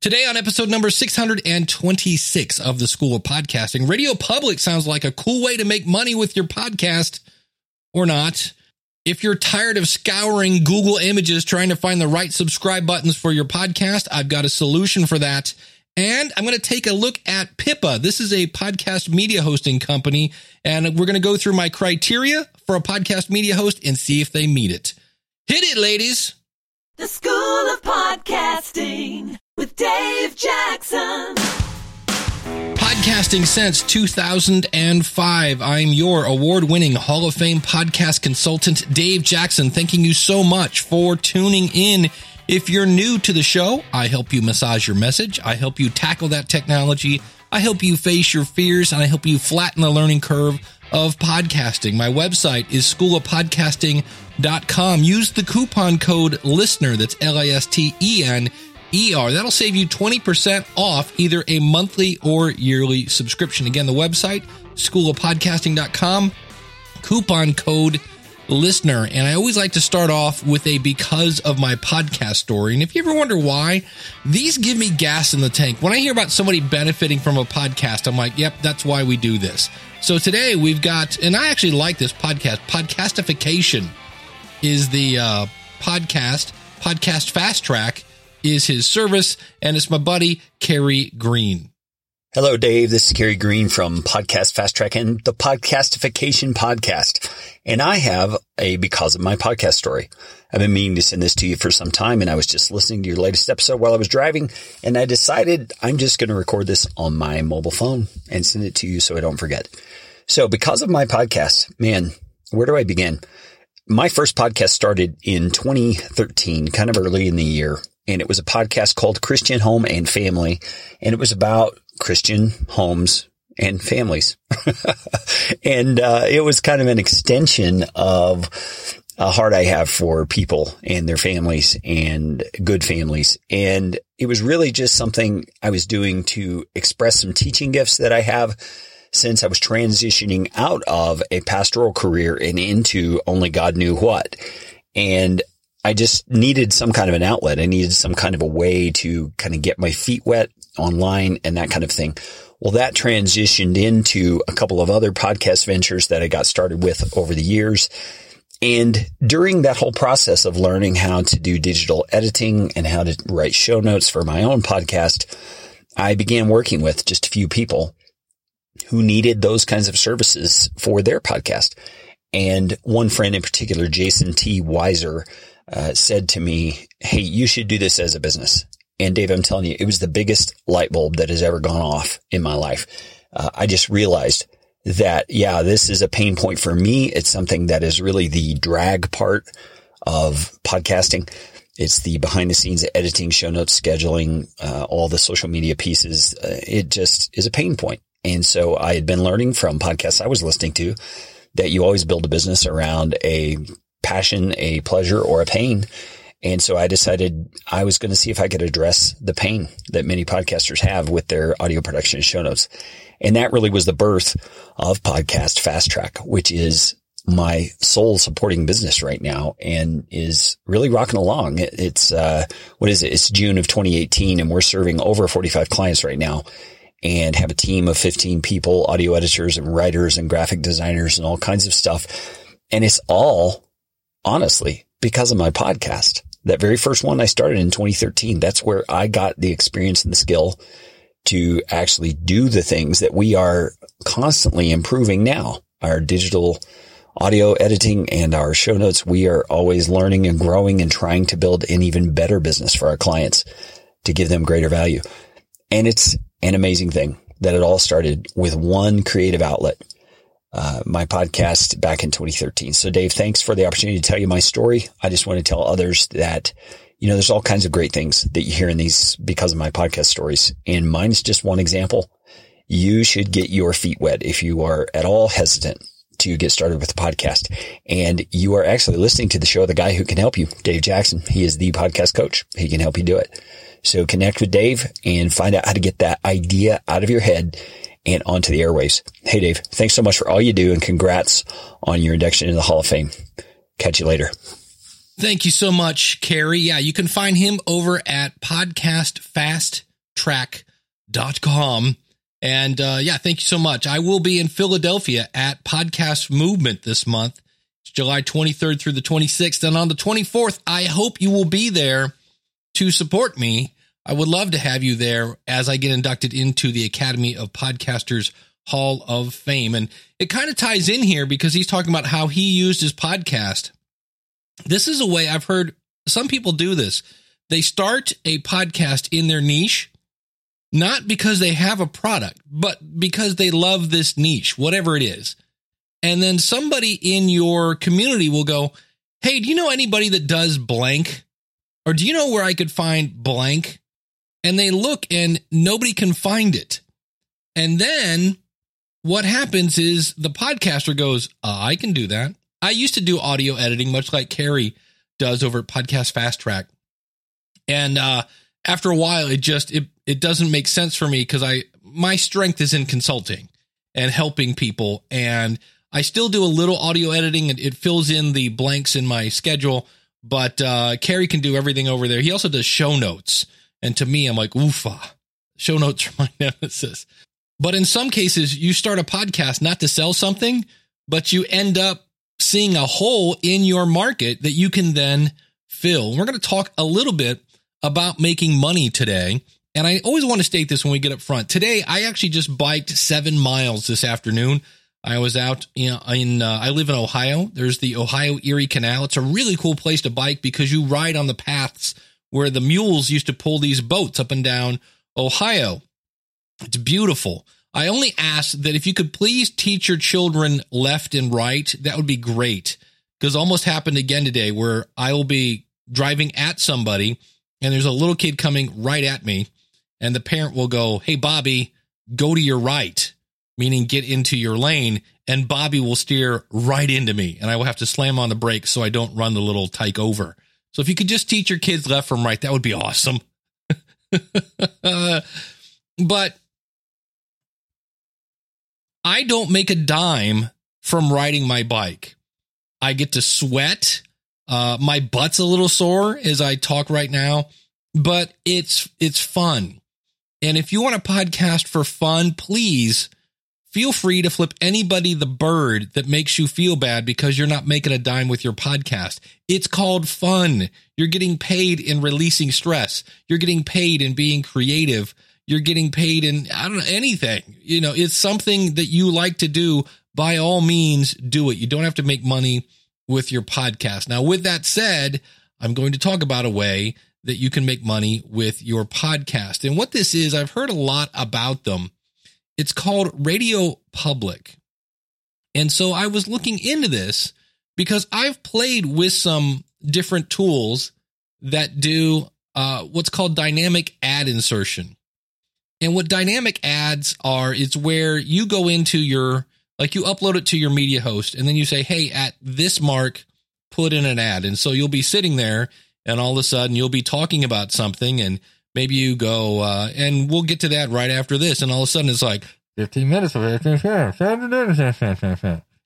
Today on episode number 626 of the School of Podcasting, Radio Public sounds like a cool way to make money with your podcast or not. If you're tired of scouring Google images trying to find the right subscribe buttons for your podcast, I've got a solution for that. And I'm going to take a look at Pippa. This is a podcast media hosting company, and we're going to go through my criteria for a podcast media host and see if they meet it. Hit it, ladies. The School of Podcasting with Dave Jackson. Podcasting since 2005. I'm your award winning Hall of Fame podcast consultant, Dave Jackson. Thanking you so much for tuning in. If you're new to the show, I help you massage your message. I help you tackle that technology. I help you face your fears and I help you flatten the learning curve of podcasting. My website is schoolofpodcasting.com. Use the coupon code LISTENER, that's L I S T E N E R. That'll save you 20% off either a monthly or yearly subscription. Again, the website, schoolofpodcasting.com, coupon code listener. And I always like to start off with a because of my podcast story. And if you ever wonder why, these give me gas in the tank. When I hear about somebody benefiting from a podcast, I'm like, yep, that's why we do this. So today we've got, and I actually like this podcast, Podcastification is the uh, podcast, Podcast Fast Track is his service, and it's my buddy, Kerry Green. Hello, Dave. This is Kerry Green from Podcast Fast Track and the Podcastification Podcast. And I have a because of my podcast story. I've been meaning to send this to you for some time and I was just listening to your latest episode while I was driving and I decided I'm just going to record this on my mobile phone and send it to you so I don't forget. So because of my podcast, man, where do I begin? My first podcast started in 2013, kind of early in the year and it was a podcast called Christian Home and Family. And it was about Christian homes and families. and uh, it was kind of an extension of a heart I have for people and their families and good families. And it was really just something I was doing to express some teaching gifts that I have since I was transitioning out of a pastoral career and into only God knew what. And I just needed some kind of an outlet. I needed some kind of a way to kind of get my feet wet online and that kind of thing. Well, that transitioned into a couple of other podcast ventures that I got started with over the years. And during that whole process of learning how to do digital editing and how to write show notes for my own podcast, I began working with just a few people who needed those kinds of services for their podcast. And one friend in particular, Jason T. Weiser, uh, said to me, Hey, you should do this as a business. And Dave, I'm telling you, it was the biggest light bulb that has ever gone off in my life. Uh, I just realized that, yeah, this is a pain point for me. It's something that is really the drag part of podcasting. It's the behind the scenes editing, show notes, scheduling, uh, all the social media pieces. Uh, it just is a pain point. And so I had been learning from podcasts I was listening to that you always build a business around a passion, a pleasure, or a pain. And so I decided I was going to see if I could address the pain that many podcasters have with their audio production and show notes. And that really was the birth of Podcast Fast Track, which is my sole supporting business right now and is really rocking along. It's, uh, what is it? It's June of 2018 and we're serving over 45 clients right now and have a team of 15 people, audio editors and writers and graphic designers and all kinds of stuff. And it's all honestly because of my podcast. That very first one I started in 2013. That's where I got the experience and the skill to actually do the things that we are constantly improving now. Our digital audio editing and our show notes. We are always learning and growing and trying to build an even better business for our clients to give them greater value. And it's an amazing thing that it all started with one creative outlet uh, my podcast back in 2013. So Dave, thanks for the opportunity to tell you my story. I just want to tell others that, you know, there's all kinds of great things that you hear in these because of my podcast stories. And mine's just one example. You should get your feet wet if you are at all hesitant to get started with a podcast. And you are actually listening to the show of the guy who can help you, Dave Jackson. He is the podcast coach. He can help you do it. So connect with Dave and find out how to get that idea out of your head and onto the airwaves. Hey, Dave, thanks so much for all you do and congrats on your induction into the Hall of Fame. Catch you later. Thank you so much, Kerry. Yeah, you can find him over at Podcast Fast podcastfasttrack.com. And uh, yeah, thank you so much. I will be in Philadelphia at Podcast Movement this month. It's July 23rd through the 26th. And on the 24th, I hope you will be there to support me. I would love to have you there as I get inducted into the Academy of Podcasters Hall of Fame. And it kind of ties in here because he's talking about how he used his podcast. This is a way I've heard some people do this. They start a podcast in their niche, not because they have a product, but because they love this niche, whatever it is. And then somebody in your community will go, Hey, do you know anybody that does blank? Or do you know where I could find blank? And they look and nobody can find it. And then what happens is the podcaster goes, uh, I can do that. I used to do audio editing, much like Kerry does over at Podcast Fast Track. And uh, after a while, it just it it doesn't make sense for me because I my strength is in consulting and helping people, and I still do a little audio editing, and it fills in the blanks in my schedule. But uh, Kerry can do everything over there. He also does show notes, and to me, I'm like, oofa, show notes are my nemesis. But in some cases, you start a podcast not to sell something, but you end up seeing a hole in your market that you can then fill. We're going to talk a little bit about making money today. And I always want to state this when we get up front. Today, I actually just biked seven miles this afternoon. I was out in, in uh, I live in Ohio. There's the Ohio Erie Canal. It's a really cool place to bike because you ride on the paths where the mules used to pull these boats up and down Ohio. It's beautiful. I only ask that if you could please teach your children left and right, that would be great. Because almost happened again today where I will be driving at somebody and there's a little kid coming right at me, and the parent will go, Hey, Bobby, go to your right, meaning get into your lane. And Bobby will steer right into me, and I will have to slam on the brakes so I don't run the little tyke over. So if you could just teach your kids left from right, that would be awesome. but I don't make a dime from riding my bike. I get to sweat. Uh, my butt's a little sore as I talk right now, but it's it's fun. And if you want a podcast for fun, please feel free to flip anybody the bird that makes you feel bad because you're not making a dime with your podcast. It's called fun. You're getting paid in releasing stress. You're getting paid in being creative you're getting paid in I don't know anything. You know, it's something that you like to do. By all means, do it. You don't have to make money with your podcast. Now, with that said, I'm going to talk about a way that you can make money with your podcast. And what this is, I've heard a lot about them. It's called Radio Public. And so I was looking into this because I've played with some different tools that do uh, what's called dynamic ad insertion. And what dynamic ads are, is where you go into your, like you upload it to your media host and then you say, Hey, at this mark, put in an ad. And so you'll be sitting there and all of a sudden you'll be talking about something and maybe you go, uh, and we'll get to that right after this. And all of a sudden it's like 15 minutes of it.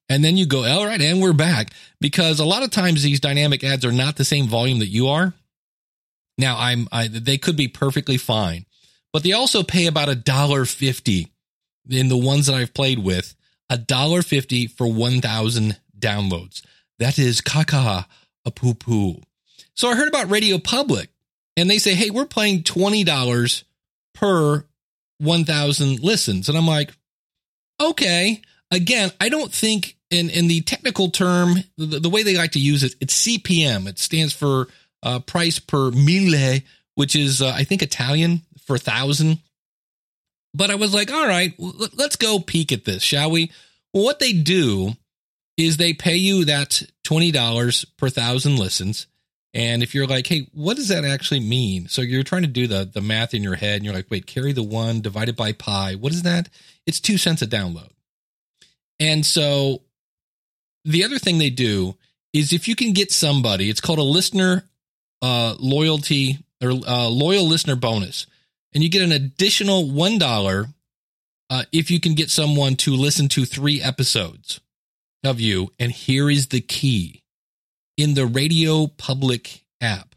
And then you go, all right, and we're back because a lot of times these dynamic ads are not the same volume that you are. Now I'm, I, they could be perfectly fine but they also pay about a dollar fifty in the ones that I've played with. A dollar fifty for one thousand downloads. That is caca a poo poo. So I heard about Radio Public, and they say, "Hey, we're twenty dollars per one thousand listens," and I'm like, "Okay." Again, I don't think in in the technical term, the, the way they like to use it, it's CPM. It stands for uh, price per mille, which is uh, I think Italian for thousand. But I was like, all right, let's go peek at this, shall we? Well, what they do is they pay you that $20 per thousand listens. And if you're like, hey, what does that actually mean? So you're trying to do the, the math in your head and you're like, wait, carry the one divided by pi. What is that? It's two cents a download. And so the other thing they do is if you can get somebody, it's called a listener uh, loyalty or uh, loyal listener bonus and you get an additional one dollar uh, if you can get someone to listen to three episodes of you. And here is the key: in the Radio Public app,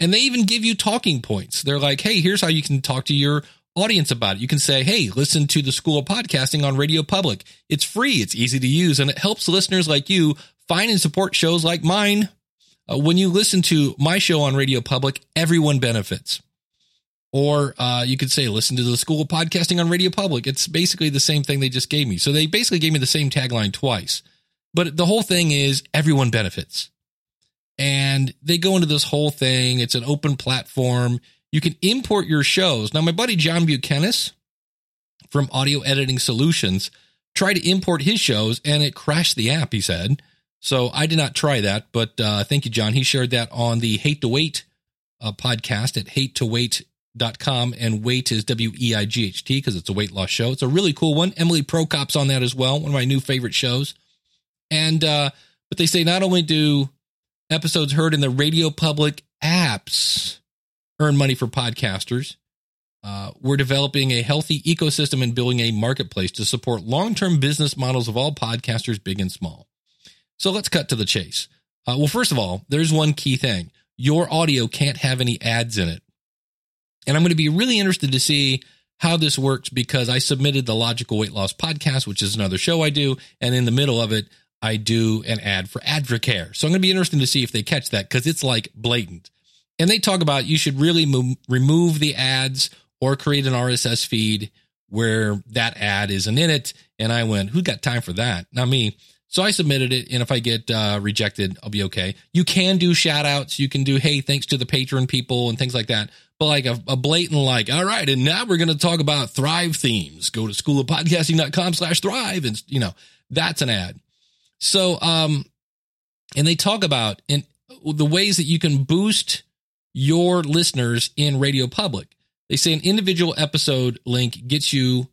And they even give you talking points. They're like, hey, here's how you can talk to your audience about it. You can say, hey, listen to the School of Podcasting on Radio Public. It's free, it's easy to use, and it helps listeners like you find and support shows like mine. Uh, when you listen to my show on Radio Public, everyone benefits. Or uh, you could say, listen to the School of Podcasting on Radio Public. It's basically the same thing they just gave me. So they basically gave me the same tagline twice. But the whole thing is everyone benefits. And they go into this whole thing. It's an open platform. You can import your shows. Now, my buddy John Buchanan from Audio Editing Solutions tried to import his shows and it crashed the app, he said. So I did not try that, but uh, thank you, John. He shared that on the Hate to Weight uh, podcast at hate to weight.com. And wait is W E I G H T because it's a weight loss show. It's a really cool one. Emily Prokop's on that as well, one of my new favorite shows. And, uh, but they say not only do episodes heard in the Radio Public apps earn money for podcasters, uh, we're developing a healthy ecosystem and building a marketplace to support long term business models of all podcasters, big and small. So let's cut to the chase. Uh, well, first of all, there's one key thing your audio can't have any ads in it. And I'm going to be really interested to see how this works because I submitted the Logical Weight Loss podcast, which is another show I do. And in the middle of it, I do an ad for Advocare. So I'm going to be interested to see if they catch that because it's like blatant. And they talk about you should really move, remove the ads or create an RSS feed where that ad isn't in it. And I went, who got time for that? Not me. So I submitted it. And if I get uh, rejected, I'll be okay. You can do shout outs. You can do, hey, thanks to the patron people and things like that. But like a, a blatant, like, all right. And now we're going to talk about Thrive themes. Go to schoolofpodcasting.com slash thrive. And, you know, that's an ad. So, um, and they talk about in the ways that you can boost your listeners in Radio Public. They say an individual episode link gets you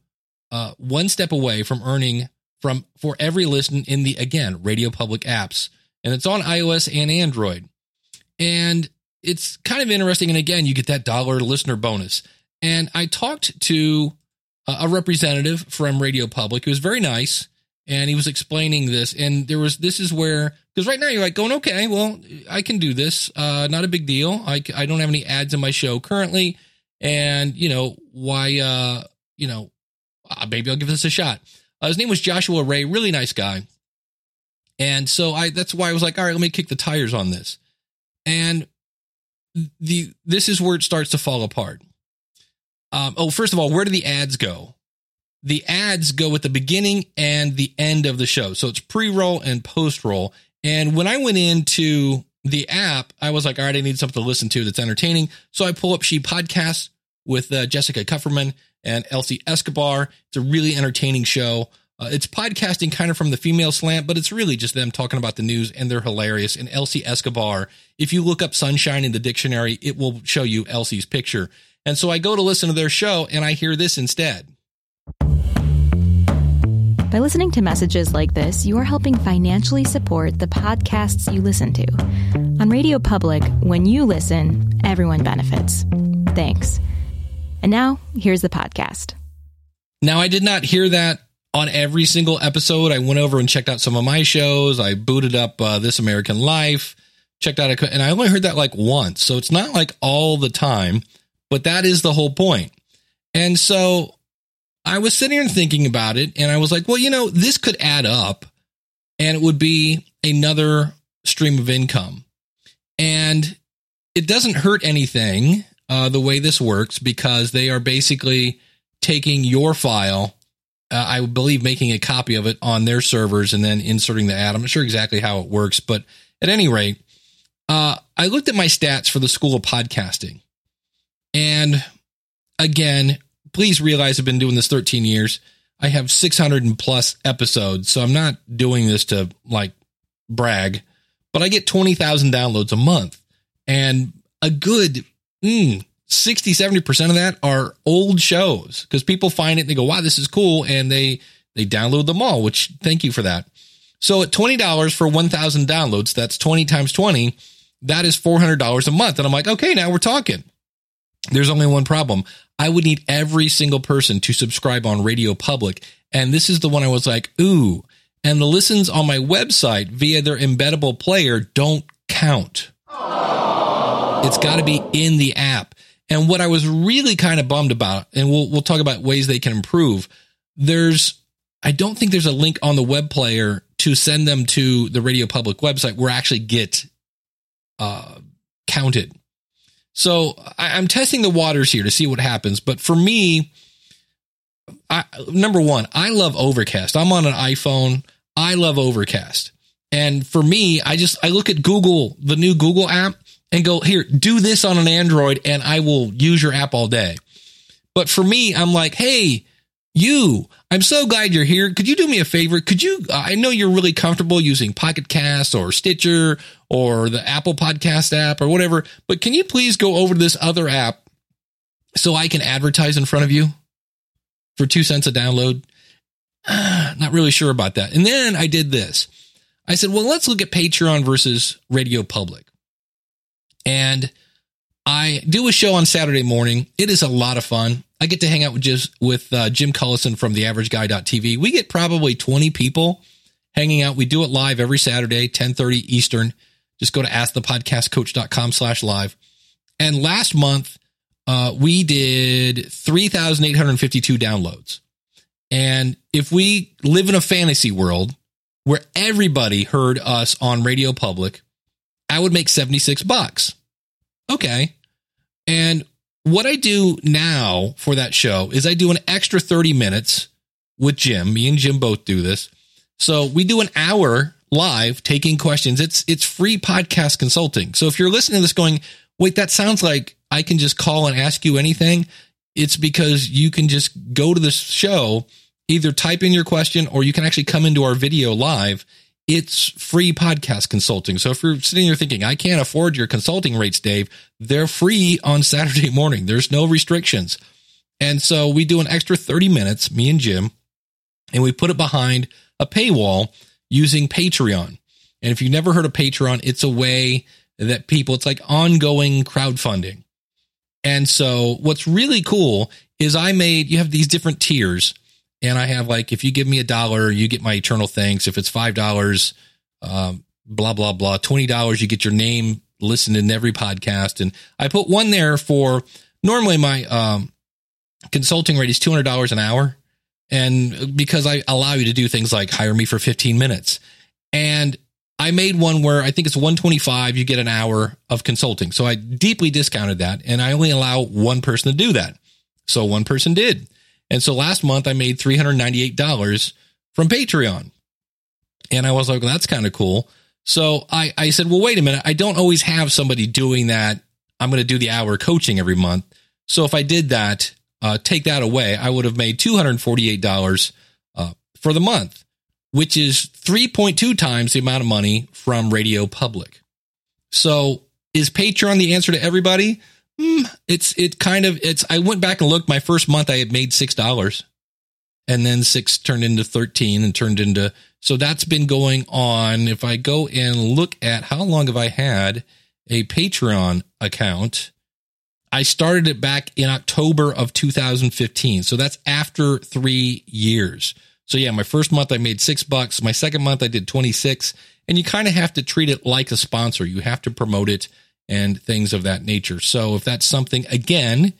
uh, one step away from earning from for every listen in the again Radio Public apps, and it's on iOS and Android. And it's kind of interesting. And again, you get that dollar listener bonus. And I talked to a representative from Radio Public who was very nice and he was explaining this and there was this is where because right now you're like going okay well i can do this uh not a big deal. I, I don't have any ads in my show currently and you know why uh you know uh, maybe i'll give this a shot. Uh, his name was joshua ray really nice guy. And so i that's why i was like all right let me kick the tires on this. And the this is where it starts to fall apart. Um, oh first of all where do the ads go the ads go at the beginning and the end of the show. So it's pre roll and post roll. And when I went into the app, I was like, all right, I need something to listen to that's entertaining. So I pull up She Podcasts with uh, Jessica Kupferman and Elsie Escobar. It's a really entertaining show. Uh, it's podcasting kind of from the female slant, but it's really just them talking about the news and they're hilarious. And Elsie Escobar, if you look up sunshine in the dictionary, it will show you Elsie's picture. And so I go to listen to their show and I hear this instead. By listening to messages like this, you are helping financially support the podcasts you listen to. On Radio Public, when you listen, everyone benefits. Thanks. And now, here's the podcast. Now, I did not hear that on every single episode. I went over and checked out some of my shows. I booted up uh, This American Life, checked out, a, and I only heard that like once. So it's not like all the time, but that is the whole point. And so I was sitting here thinking about it and I was like, well, you know, this could add up and it would be another stream of income. And it doesn't hurt anything uh, the way this works because they are basically taking your file, uh, I believe making a copy of it on their servers and then inserting the ad. I'm not sure exactly how it works, but at any rate, uh, I looked at my stats for the School of Podcasting. And again, please realize I've been doing this 13 years. I have 600 and plus episodes, so I'm not doing this to like brag, but I get 20,000 downloads a month. And a good mm, 60, 70% of that are old shows because people find it and they go, wow, this is cool. And they, they download them all, which thank you for that. So at $20 for 1,000 downloads, that's 20 times 20. That is $400 a month. And I'm like, okay, now we're talking. There's only one problem. I would need every single person to subscribe on Radio Public. And this is the one I was like, ooh. And the listens on my website via their embeddable player don't count. It's got to be in the app. And what I was really kind of bummed about, and we'll we'll talk about ways they can improve. There's I don't think there's a link on the web player to send them to the Radio Public website where I actually get uh, counted. So I, am testing the waters here to see what happens. But for me, I, number one, I love Overcast. I'm on an iPhone. I love Overcast. And for me, I just I look at Google, the new Google app, and go, here, do this on an Android, and I will use your app all day. But for me, I'm like, hey, you, I'm so glad you're here. Could you do me a favor? Could you, uh, I know you're really comfortable using Pocket Cast or Stitcher or the Apple Podcast app or whatever, but can you please go over to this other app so I can advertise in front of you for two cents a download? Not really sure about that. And then I did this. I said, well, let's look at Patreon versus Radio Public. And I do a show on Saturday morning. It is a lot of fun. I get to hang out with just with uh, Jim Collison from the Average Guy.tv. We get probably 20 people hanging out. We do it live every Saturday, 1030 Eastern. Just go to askthepodcastcoach.com slash live. And last month, uh, we did 3,852 downloads. And if we live in a fantasy world where everybody heard us on Radio Public, I would make 76 bucks. Okay. And what I do now for that show is I do an extra 30 minutes with Jim. Me and Jim both do this. So we do an hour live taking questions. It's it's free podcast consulting. So if you're listening to this going, "Wait, that sounds like I can just call and ask you anything." It's because you can just go to the show, either type in your question or you can actually come into our video live it's free podcast consulting. So if you're sitting there thinking, I can't afford your consulting rates, Dave, they're free on Saturday morning. There's no restrictions. And so we do an extra 30 minutes, me and Jim, and we put it behind a paywall using Patreon. And if you've never heard of Patreon, it's a way that people, it's like ongoing crowdfunding. And so what's really cool is I made, you have these different tiers and I have like if you give me a dollar, you get my eternal thanks. If it's five dollars, um, blah blah blah. Twenty dollars, you get your name listened in every podcast. And I put one there for normally my um, consulting rate is two hundred dollars an hour, and because I allow you to do things like hire me for fifteen minutes, and I made one where I think it's 125 you get an hour of consulting. So I deeply discounted that and I only allow one person to do that. So one person did. And so last month I made $398 from Patreon. And I was like, well, that's kind of cool. So I, I said, well, wait a minute. I don't always have somebody doing that. I'm going to do the hour coaching every month. So if I did that, uh, take that away, I would have made $248 uh, for the month, which is 3.2 times the amount of money from Radio Public. So is Patreon the answer to everybody? Mm, it's it kind of it's. I went back and looked. My first month, I had made six dollars, and then six turned into thirteen, and turned into. So that's been going on. If I go and look at how long have I had a Patreon account, I started it back in October of 2015. So that's after three years. So yeah, my first month I made six bucks. My second month I did 26. And you kind of have to treat it like a sponsor. You have to promote it and things of that nature. So if that's something, again,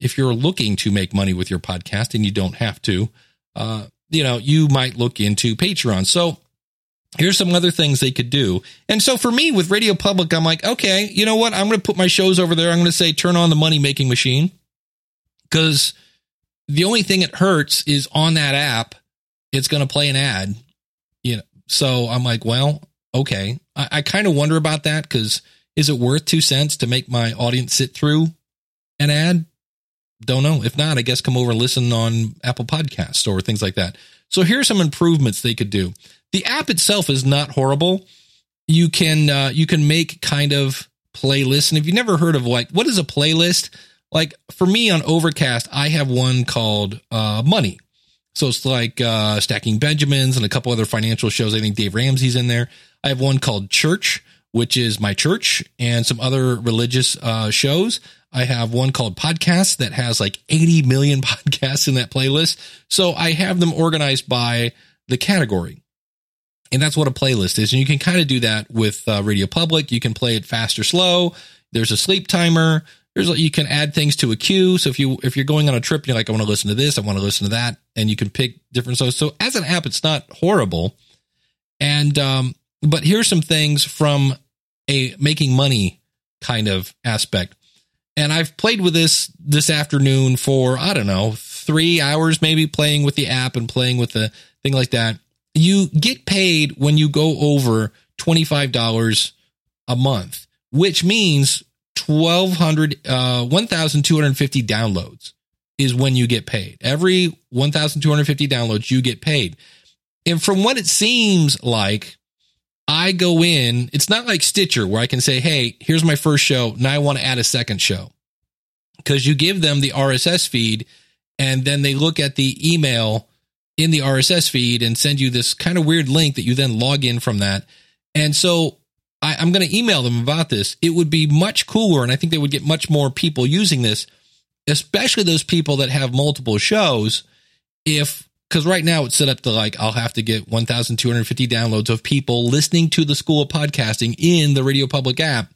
if you're looking to make money with your podcast and you don't have to, uh, you know, you might look into Patreon. So here's some other things they could do. And so for me with Radio Public, I'm like, okay, you know what? I'm going to put my shows over there. I'm going to say, turn on the money making machine because the only thing it hurts is on that app, it's going to play an ad, you know? So I'm like, well, okay. I, I kind of wonder about that because is it worth two cents to make my audience sit through an ad? Don't know. If not, I guess come over and listen on Apple Podcasts or things like that. So here are some improvements they could do. The app itself is not horrible. You can uh, you can make kind of playlists, and if you've never heard of like what is a playlist, like for me on Overcast, I have one called uh, Money. So it's like uh, Stacking Benjamins and a couple other financial shows. I think Dave Ramsey's in there. I have one called Church, which is my church and some other religious uh, shows. I have one called Podcasts that has like 80 million podcasts in that playlist. So I have them organized by the category. And that's what a playlist is. And you can kind of do that with uh, Radio Public. You can play it fast or slow. There's a sleep timer. There's you can add things to a queue. So if you if you're going on a trip, you're like, I want to listen to this, I want to listen to that, and you can pick different shows. So as an app, it's not horrible. And um, but here's some things from a making money kind of aspect. And I've played with this this afternoon for I don't know three hours maybe playing with the app and playing with the thing like that. You get paid when you go over twenty five dollars a month, which means 1200 uh 1250 downloads is when you get paid every 1250 downloads you get paid and from what it seems like i go in it's not like stitcher where i can say hey here's my first show now i want to add a second show because you give them the rss feed and then they look at the email in the rss feed and send you this kind of weird link that you then log in from that and so I, I'm going to email them about this. It would be much cooler, and I think they would get much more people using this, especially those people that have multiple shows. If because right now it's set up to like I'll have to get 1,250 downloads of people listening to the School of Podcasting in the Radio Public app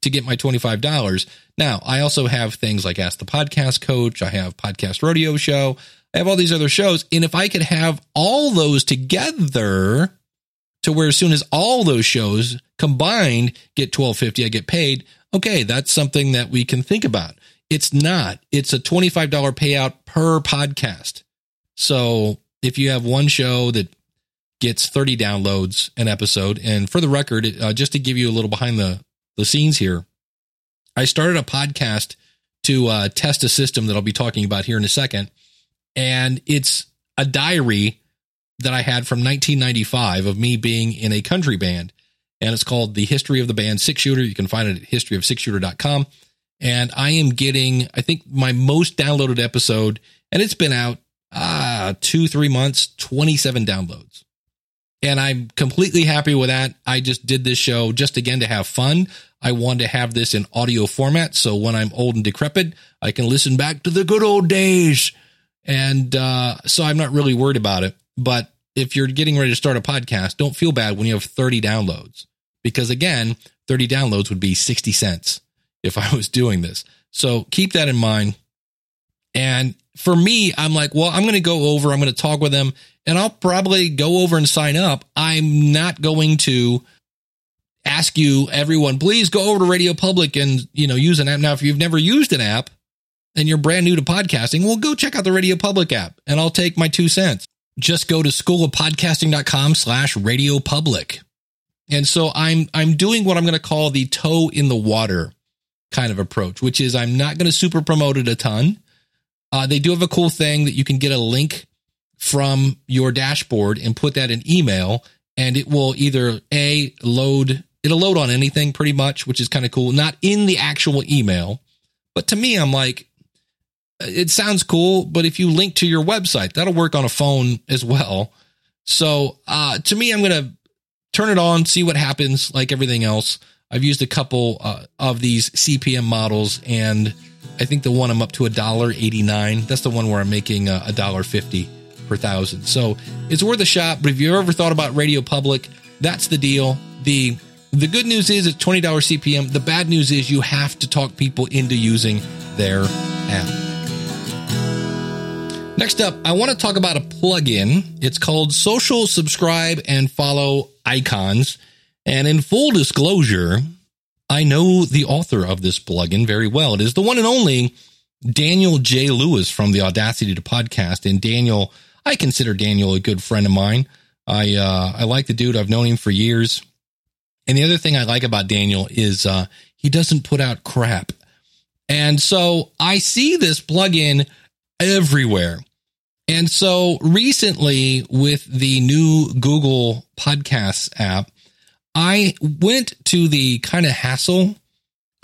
to get my $25. Now, I also have things like Ask the Podcast Coach, I have Podcast Rodeo Show, I have all these other shows. And if I could have all those together to where as soon as all those shows combined get 1250 I get paid, okay, that's something that we can think about. It's not. It's a $25 payout per podcast. So if you have one show that gets 30 downloads an episode, and for the record, uh, just to give you a little behind the, the scenes here, I started a podcast to uh, test a system that I'll be talking about here in a second. And it's a diary that I had from 1995 of me being in a country band. And it's called The History of the Band Six Shooter. You can find it at historyofsixshooter.com. And I am getting, I think, my most downloaded episode, and it's been out uh, two, three months, 27 downloads. And I'm completely happy with that. I just did this show just again to have fun. I wanted to have this in audio format. So when I'm old and decrepit, I can listen back to the good old days. And uh, so I'm not really worried about it. But if you're getting ready to start a podcast, don't feel bad when you have 30 downloads because again, 30 downloads would be 60 cents if I was doing this. So keep that in mind. And for me, I'm like, well, I'm going to go over, I'm going to talk with them and I'll probably go over and sign up. I'm not going to ask you everyone, please go over to Radio Public and, you know, use an app. Now, if you've never used an app and you're brand new to podcasting, well, go check out the Radio Public app and I'll take my two cents just go to schoolofpodcasting.com slash radio public. And so I'm, I'm doing what I'm going to call the toe in the water kind of approach, which is I'm not going to super promote it a ton. Uh, they do have a cool thing that you can get a link from your dashboard and put that in email and it will either a load, it'll load on anything pretty much, which is kind of cool. Not in the actual email, but to me, I'm like, it sounds cool, but if you link to your website, that'll work on a phone as well. So, uh, to me, I'm to turn it on, see what happens, like everything else. I've used a couple uh, of these CPM models, and I think the one I'm up to a dollar eighty nine. That's the one where I'm making uh, a dollar fifty per thousand. So it's worth a shot. But if you've ever thought about Radio Public, that's the deal. the The good news is it's twenty dollars CPM. The bad news is you have to talk people into using their app. Next up, I want to talk about a plugin. It's called Social Subscribe and Follow Icons. And in full disclosure, I know the author of this plugin very well. It is the one and only Daniel J. Lewis from the Audacity to Podcast. And Daniel, I consider Daniel a good friend of mine. I uh, I like the dude. I've known him for years. And the other thing I like about Daniel is uh, he doesn't put out crap. And so I see this plugin everywhere. And so recently, with the new Google Podcasts app, I went to the kind of hassle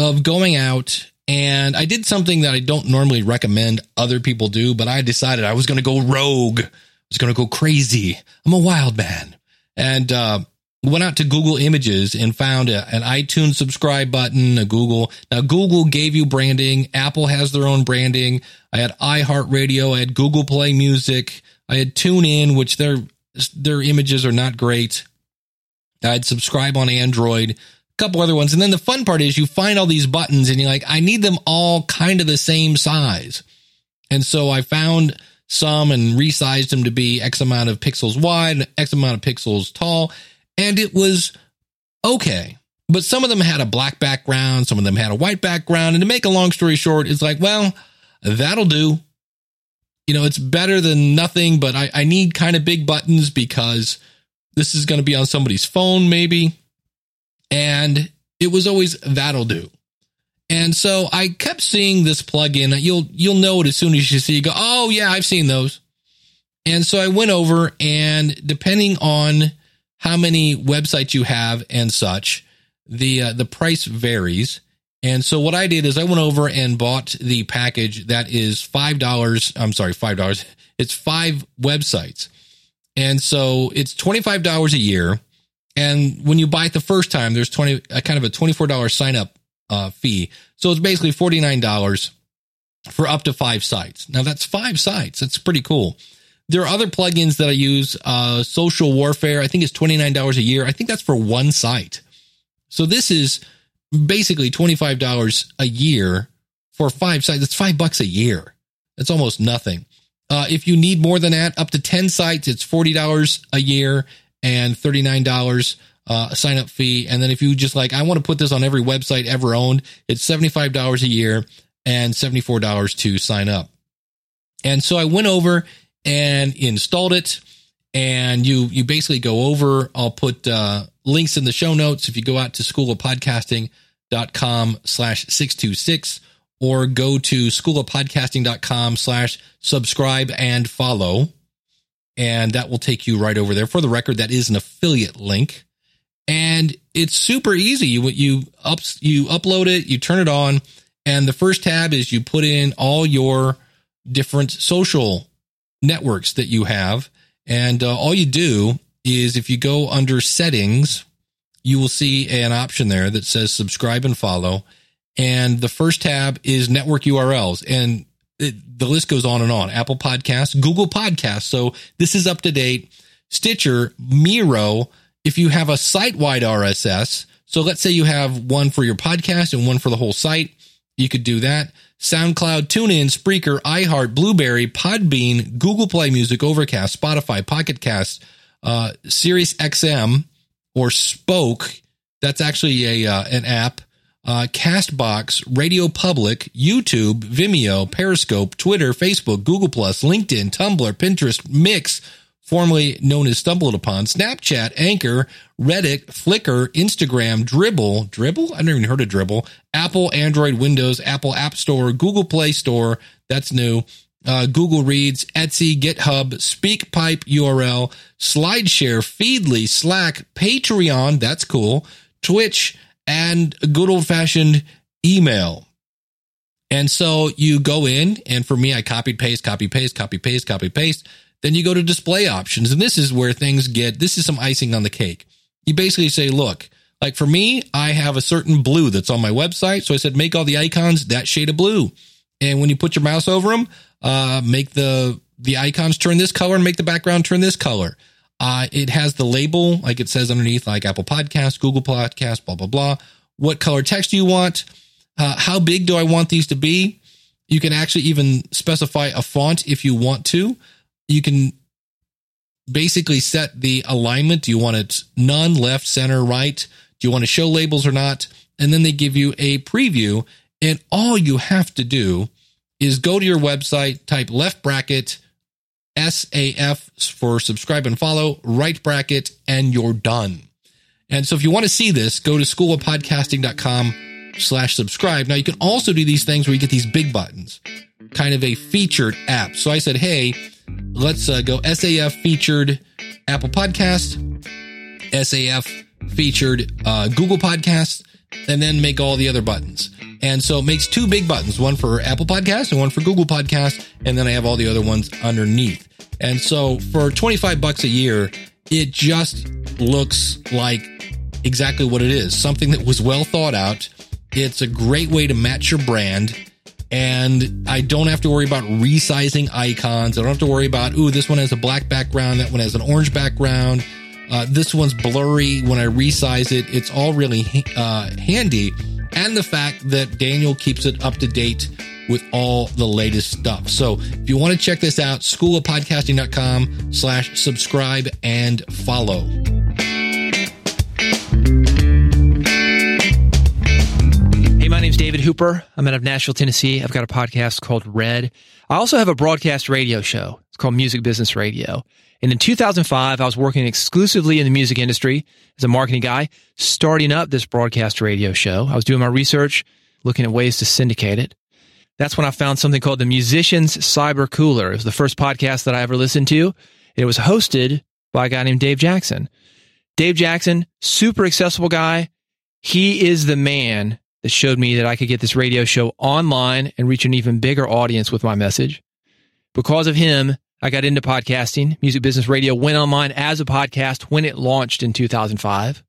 of going out and I did something that I don't normally recommend other people do, but I decided I was going to go rogue. I was going to go crazy. I'm a wild man. And uh, went out to Google Images and found a, an iTunes subscribe button, a Google. Now, Google gave you branding. Apple has their own branding. I had iHeartRadio. I had Google Play Music. I had TuneIn, which their their images are not great. I had subscribe on Android, a couple other ones. And then the fun part is you find all these buttons and you're like, I need them all kind of the same size. And so I found some and resized them to be X amount of pixels wide, X amount of pixels tall. And it was okay. But some of them had a black background, some of them had a white background. And to make a long story short, it's like, well, that'll do. You know, it's better than nothing, but I, I need kind of big buttons because this is going to be on somebody's phone, maybe. And it was always that'll do. And so I kept seeing this plugin. You'll you'll know it as soon as you see. You go, oh yeah, I've seen those. And so I went over, and depending on how many websites you have and such, the uh, the price varies. And so what I did is I went over and bought the package that is five dollars. I'm sorry, five dollars. It's five websites, and so it's twenty five dollars a year. And when you buy it the first time, there's twenty a kind of a twenty four dollar sign up uh, fee. So it's basically forty nine dollars for up to five sites. Now that's five sites. That's pretty cool. There are other plugins that I use. Uh, Social Warfare, I think it's twenty nine dollars a year. I think that's for one site. So this is basically $25 a year for five sites. It's five bucks a year. That's almost nothing. Uh, if you need more than that, up to 10 sites, it's $40 a year and $39 uh, sign up fee. And then if you just like, I want to put this on every website ever owned, it's $75 a year and $74 to sign up. And so I went over and installed it and you you basically go over i'll put uh, links in the show notes if you go out to schoolofpodcasting.com slash 626 or go to schoolofpodcasting.com slash subscribe and follow. And that will take you right over there. For the record that is an affiliate link. And it's super easy. You you up you upload it you turn it on and the first tab is you put in all your different social networks that you have. And uh, all you do is if you go under settings, you will see an option there that says subscribe and follow. And the first tab is network URLs. And it, the list goes on and on Apple Podcasts, Google Podcasts. So this is up to date. Stitcher, Miro, if you have a site wide RSS. So let's say you have one for your podcast and one for the whole site. You could do that. SoundCloud, TuneIn, Spreaker, iHeart, Blubrry, Podbean, Google Play Music, Overcast, Spotify, Pocket Cast, uh, Sirius XM, or Spoke. That's actually a uh, an app. Uh, Castbox, Radio Public, YouTube, Vimeo, Periscope, Twitter, Facebook, Google Plus, LinkedIn, Tumblr, Pinterest, Mix, formerly known as Stumbled Upon, Snapchat, Anchor, Reddit, Flickr, Instagram, Dribbble, Dribbble? I've never even heard of Dribbble. Apple, Android, Windows, Apple App Store, Google Play Store, that's new, uh, Goodreads, Etsy, GitHub, SpeakPipe URL, SlideShare, Feedly, Slack, Patreon, that's cool, Twitch, and a good old fashioned email. And so you go in, and for me, I copied, paste, copy, paste, copy, paste, copy, paste. Then you go to display options. And this is where things get, this is some icing on the cake. You basically say, look, like for me, I have a certain blue that's on my website. So I said, make all the icons that shade of blue. And when you put your mouse over them, uh, make the, the icons turn this color and make the background turn this color. Uh, it has the label, like it says underneath, like Apple Podcast, Google Podcast, blah, blah, blah. What color text do you want? Uh, how big do I want these to be? You can actually even specify a font if you want to you can basically set the alignment. Do you want it none, left, center, right? Do you want to show labels or not? And then they give you a preview. And all you have to do is go to your website, type left bracket SAF for subscribe and follow, right bracket, and you're done. And so if you want to see this, go to schoolofpodcasting.com slash subscribe. Now you can also do these things where you get these big buttons, kind of a featured app. So I said, hey, let's uh, go SAF featured Apple Podcast, SAF featured uh, Google Podcast, and then make all the other buttons. And so it makes two big buttons, one for Apple Podcast and one for Google Podcast. And then I have all the other ones underneath. And so for 25 bucks a year, it just looks like exactly what it is. Something that was well thought out. It's a great way to match your brand and I don't have to worry about resizing icons. I don't have to worry about, ooh, this one has a black background, that one has an orange background. Uh, this one's blurry. When I resize it, it's all really uh, handy. And the fact that Daniel keeps it up to date with all the latest stuff. So if you want to check this out, schoolofpodcasting.com slash subscribe and follow. Hey, my name's David Hooper. I'm out of Nashville, Tennessee. I've got a podcast called Red. I also have a broadcast radio show. It's called Music Business Radio. And in 2005, I was working exclusively in the music industry as a marketing guy, starting up this broadcast radio show. I was doing my research, looking at ways to syndicate it. That's when I found something called the Musicians Cyber Cooler. It was the first podcast that I ever listened to. It was hosted by a guy named Dave Jackson. Dave Jackson, super accessible guy. He is the man that showed me that I could get this radio show online and reach an even bigger audience with my message. Because of him, I got into podcasting. Music Business Radio went online as a podcast when it launched in 2005.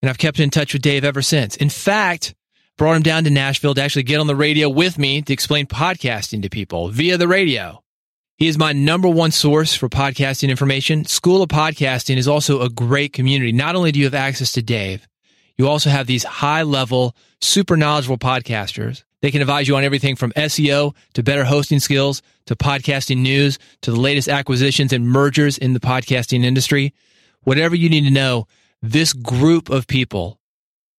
And I've kept in touch with Dave ever since. In fact, brought him down to Nashville to actually get on the radio with me to explain podcasting to people via the radio. He is my number one source for podcasting information. School of Podcasting is also a great community. Not only do you have access to Dave, you also have these high level, super knowledgeable podcasters. They can advise you on everything from SEO to better hosting skills to podcasting news to the latest acquisitions and mergers in the podcasting industry. Whatever you need to know, this group of people,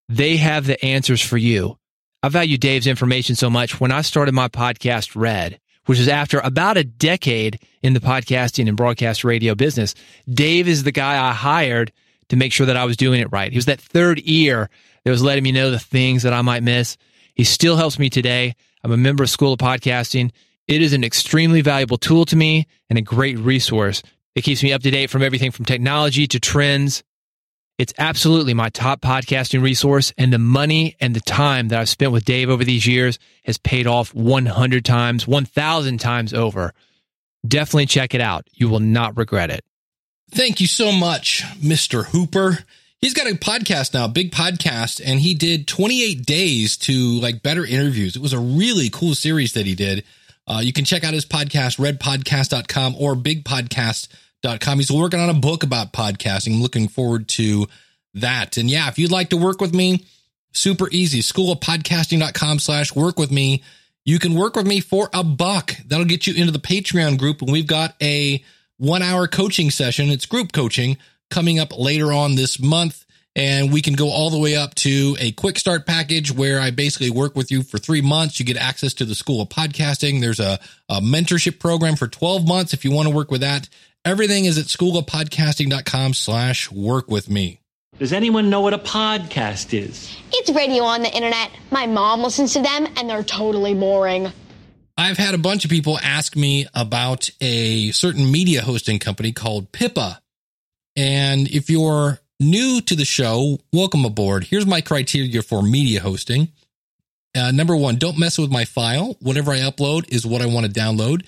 they have the answers for you. I value Dave's information so much. When I started my podcast, Red, which is after about a decade in the podcasting and broadcast radio business, Dave is the guy I hired to make sure that I was doing it right. He was that third ear that was letting me know the things that I might miss. He still helps me today. I'm a member of School of Podcasting. It is an extremely valuable tool to me and a great resource. It keeps me up to date from everything from technology to trends. It's absolutely my top podcasting resource, and the money and the time that I've spent with Dave over these years has paid off 100 times, 1,000 times over. Definitely check it out. You will not regret it. Thank you so much, Mr. Hooper. He's got a podcast now, big podcast, and he did 28 days to like better interviews. It was a really cool series that he did. Uh, you can check out his podcast, redpodcast.com or bigpodcast.com. He's working on a book about podcasting. I'm looking forward to that. And yeah, if you'd like to work with me, super easy. Schoolofpodcasting.com slash work with me. You can work with me for a buck. That'll get you into the Patreon group. And we've got a one hour coaching session. It's group coaching coming up later on this month. And we can go all the way up to a quick start package where I basically work with you for three months. You get access to the School of Podcasting. There's a, a mentorship program for 12 months if you want to work with that. Everything is at school of schoolofpodcasting.com slash work with me. Does anyone know what a podcast is? It's radio on the internet. My mom listens to them and they're totally boring. I've had a bunch of people ask me about a certain media hosting company called Pippa. And if you're new to the show, welcome aboard. Here's my criteria for media hosting. Uh, number one, don't mess with my file. Whatever I upload is what I want to download.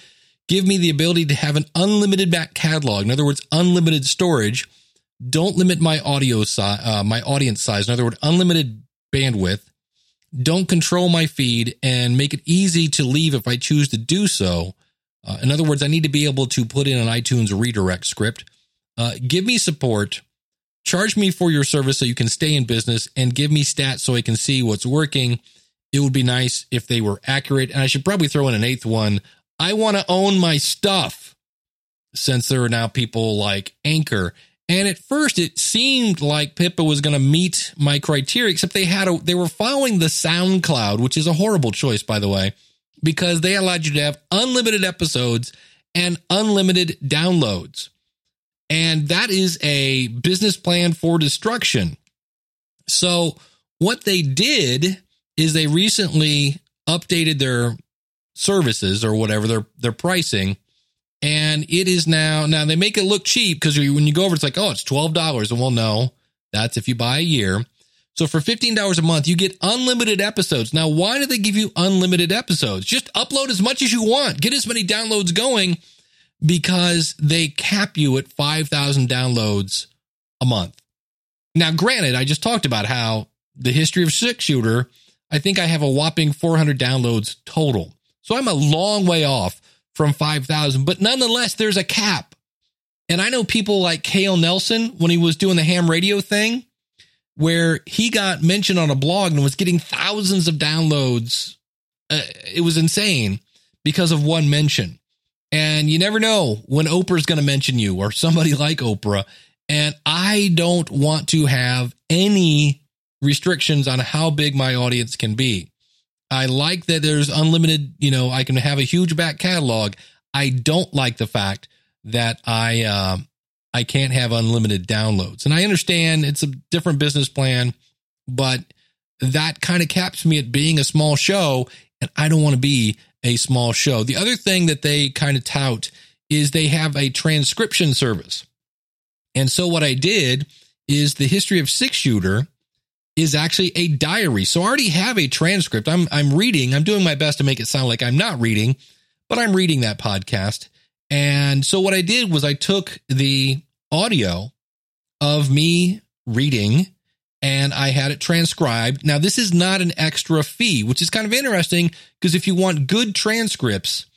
Give me the ability to have an unlimited back catalog. In other words, unlimited storage. Don't limit my audio size, uh, my audience size. In other words, unlimited bandwidth. Don't control my feed and make it easy to leave if I choose to do so. Uh, in other words, I need to be able to put in an iTunes redirect script. Uh, give me support, charge me for your service so you can stay in business, and give me stats so I can see what's working. It would be nice if they were accurate. And I should probably throw in an eighth one. I want to own my stuff since there are now people like Anchor. And at first, it seemed like Pippa was going to meet my criteria, except they had a, they were following the SoundCloud, which is a horrible choice, by the way, because they allowed you to have unlimited episodes and unlimited downloads. And that is a business plan for destruction. So, what they did is they recently updated their services or whatever, their, their pricing. And it is now, now they make it look cheap because when you go over, it's like, oh, it's $12. And well, no, that's if you buy a year. So for $15 a month, you get unlimited episodes. Now, why do they give you unlimited episodes? Just upload as much as you want, get as many downloads going because they cap you at 5,000 downloads a month. Now, granted, I just talked about how the history of six shooter, I think I have a whopping 400 downloads total. So I'm a long way off from 5,000, but nonetheless, there's a cap. And I know people like Kale Nelson when he was doing the ham radio thing, where he got mentioned on a blog and was getting thousands of downloads. Uh, it was insane because of one mention. And you never know when Oprah's going to mention you or somebody like Oprah. And I don't want to have any restrictions on how big my audience can be. I like that there's unlimited, you know, I can have a huge back catalog. I don't like the fact that I uh, I can't have unlimited downloads. And I understand it's a different business plan, but that kind of caps me at being a small show and I don't want to be a small show. The other thing that they kind of tout is they have a transcription service. And so what I did is the history of six shooter is actually a diary. So I already have a transcript. I'm I'm reading. I'm doing my best to make it sound like I'm not reading, but I'm reading that podcast. And so what I did was I took the audio of me reading and I had it transcribed. Now this is not an extra fee, which is kind of interesting because if you want good transcripts,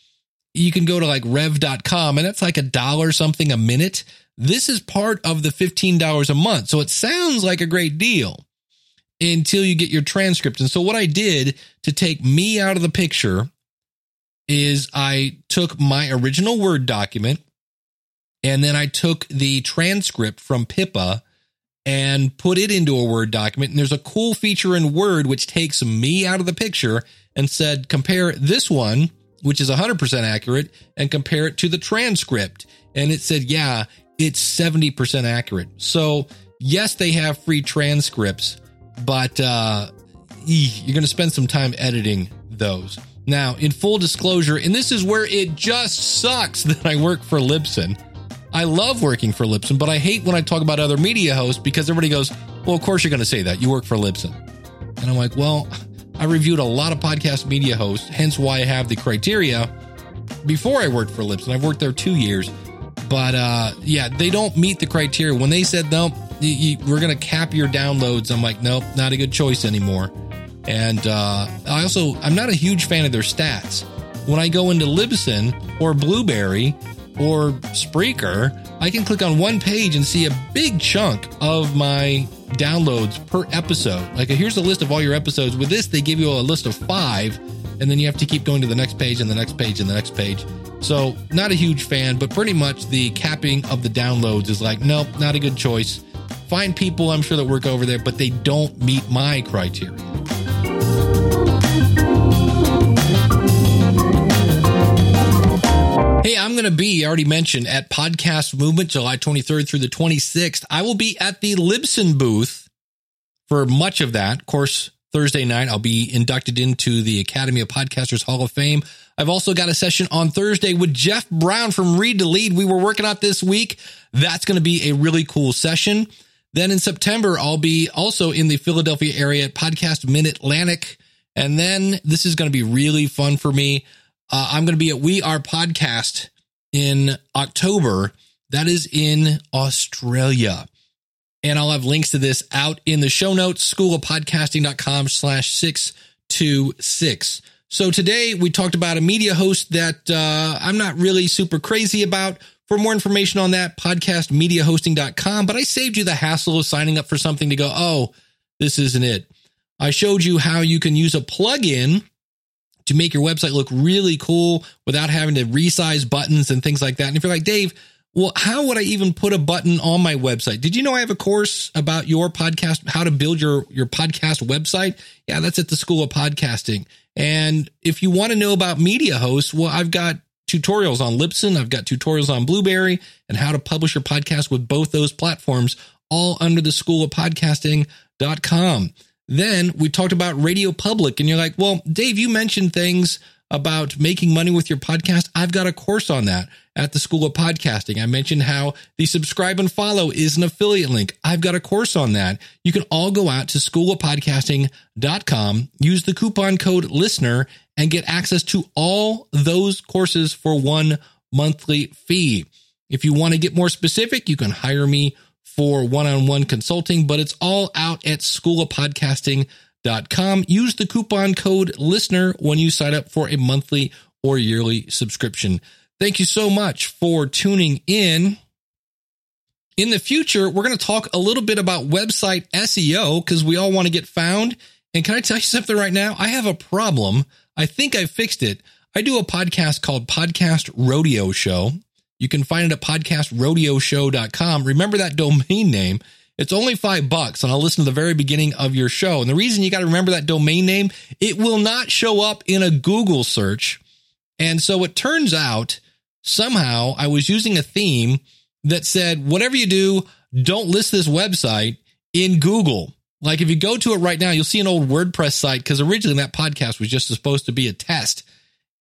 you can go to like rev.com and that's like a dollar something a minute. This is part of the $15 a month. So it sounds like a great deal until you get your transcript. And so what I did to take me out of the picture is I took my original Word document and then I took the transcript from Pippa and put it into a Word document. And there's a cool feature in Word which takes me out of the picture and said, compare this one, which is 100% accurate, and compare it to the transcript. And it said, yeah, it's 70% accurate. So, yes, they have free transcripts but uh, you're going to spend some time editing those. Now, in full disclosure, and this is where it just sucks that I work for Libsyn. I love working for Libsyn, but I hate when I talk about other media hosts because everybody goes, Well, of course you're going to say that. You work for Libsyn. And I'm like, Well, I reviewed a lot of podcast media hosts, hence why I have the criteria before I worked for Libsyn. I've worked there two years. But uh, yeah, they don't meet the criteria. When they said, No, you, you, we're going to cap your downloads. I'm like, nope, not a good choice anymore. And uh, I also, I'm not a huge fan of their stats. When I go into Libsyn or Blubrry or Spreaker, I can click on one page and see a big chunk of my downloads per episode. Like, here's a list of all your episodes. With this, they give you a list of five, and then you have to keep going to the next page and the next page and the next page. So, not a huge fan, but pretty much the capping of the downloads is like, nope, not a good choice find people I'm sure that work over there, but they don't meet my criteria. Hey, I'm going to be, I already mentioned, at Podcast Movement July 23rd through the 26th. I will be at the Libsyn booth for much of that. Of course, Thursday night, I'll be inducted into the Academy of Podcasters Hall of Fame. I've also got a session on Thursday with Jeff Brown from Read to Lead. We were working out this week. That's going to be a really cool session. Then in September, I'll be also in the Philadelphia area at Podcast Mid Atlantic. And then this is going to be really fun for me. Uh, I'm going to be at We Are Podcast in October. That is in Australia. And I'll have links to this out in the show notes, schoolofpodcasting.com slash 626. So today we talked about a media host that uh, I'm not really super crazy about for more information on that, podcastmediahosting.com. But I saved you the hassle of signing up for something to go, oh, this isn't it. I showed you how you can use a plugin to make your website look really cool without having to resize buttons and things like that. And if you're like, Dave, well, how would I even put a button on my website? Did you know I have a course about your podcast, how to build your, your podcast website? Yeah, that's at the School of Podcasting. And if you want to know about media hosts, well, I've got tutorials on Libsyn. I've got tutorials on Blubrry and how to publish your podcast with both those platforms, all under the school of podcasting.com. Then we talked about Radio Public, and you're like, well, Dave, you mentioned things about making money with your podcast. I've got a course on that at the School of Podcasting. I mentioned how the subscribe and follow is an affiliate link. I've got a course on that. You can all go out to schoolofpodcasting.com, use the coupon code listener and get access to all those courses for one monthly fee. If you want to get more specific, you can hire me for one-on-one consulting, but it's all out at schoolofpodcasting.com. Use the coupon code listener when you sign up for a monthly or yearly subscription. Thank you so much for tuning in. In the future, we're going to talk a little bit about website SEO because we all want to get found. And can I tell you something right now? I have a problem. I think I fixed it. I do a podcast called Podcast Rodeo Show. You can find it at podcastrodeoshow.com. Remember that domain name. It's only five bucks and I'll listen to the very beginning of your show. And the reason you got to remember that domain name, it will not show up in a Google search. And so it turns out somehow I was using a theme that said, whatever you do, don't list this website in Google. Like if you go to it right now, you'll see an old WordPress site because originally that podcast was just supposed to be a test.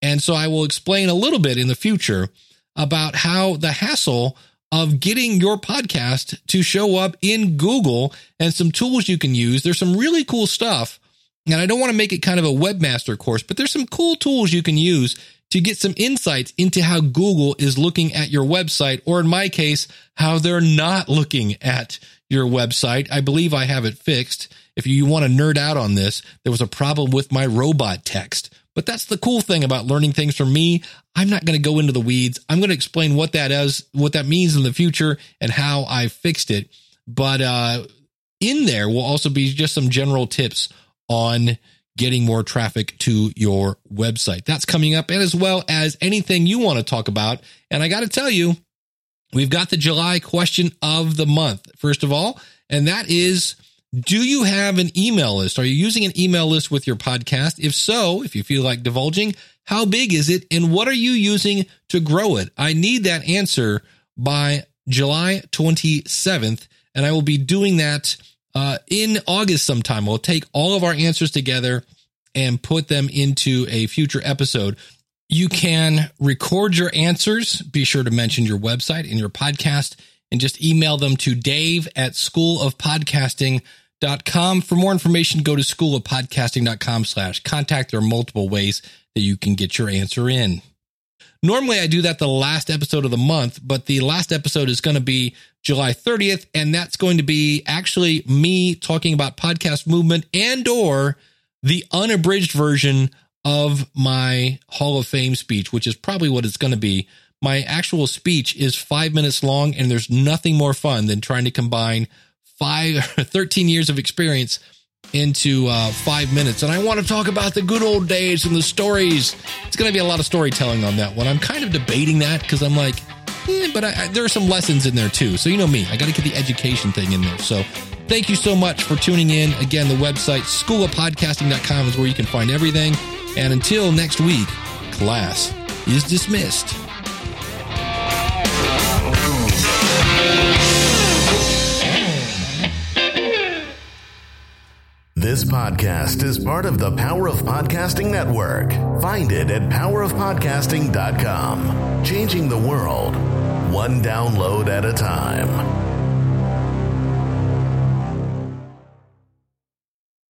And so I will explain a little bit in the future about how the hassle of getting your podcast to show up in Google and some tools you can use. There's some really cool stuff. And I don't want to make it kind of a webmaster course, but there's some cool tools you can use to get some insights into how Google is looking at your website, or in my case, how they're not looking at your website. I believe I have it fixed. If you want to nerd out on this, there was a problem with my robot text. But that's the cool thing about learning things from me. I'm not going to go into the weeds. I'm going to explain what that is, what that means in the future and how I fixed it. But uh, in there will also be just some general tips on getting more traffic to your website. That's coming up and as well as anything you want to talk about. And I got to tell you, we've got the July question of the month, first of all, and that is do you have an email list? Are you using an email list with your podcast? If so, if you feel like divulging, how big is it and what are you using to grow it? I need that answer by July 27th, and I will be doing that uh, in August sometime. We'll take all of our answers together and put them into a future episode. You can record your answers. Be sure to mention your website in your podcast and just email them to dave at schoolofpodcasting.com. For more information, go to schoolofpodcasting.com slash contact. There are multiple ways that you can get your answer in. Normally, I do that the last episode of the month, but the last episode is going to be July 30th, and that's going to be actually me talking about podcast movement and or the unabridged version of my Hall of Fame speech, which is probably what it's going to be my actual speech is five minutes long, and there's nothing more fun than trying to combine five, 13 years of experience into uh, five minutes. And I want to talk about the good old days and the stories. It's going to be a lot of storytelling on that one. I'm kind of debating that because I'm like, eh, but I, I, there are some lessons in there too. So, you know me, I got to get the education thing in there. So, thank you so much for tuning in. Again, the website schoolofpodcasting.com is where you can find everything. And until next week, class is dismissed. This podcast is part of the Power of Podcasting Network. Find it at powerofpodcasting.com. Changing the world, one download at a time.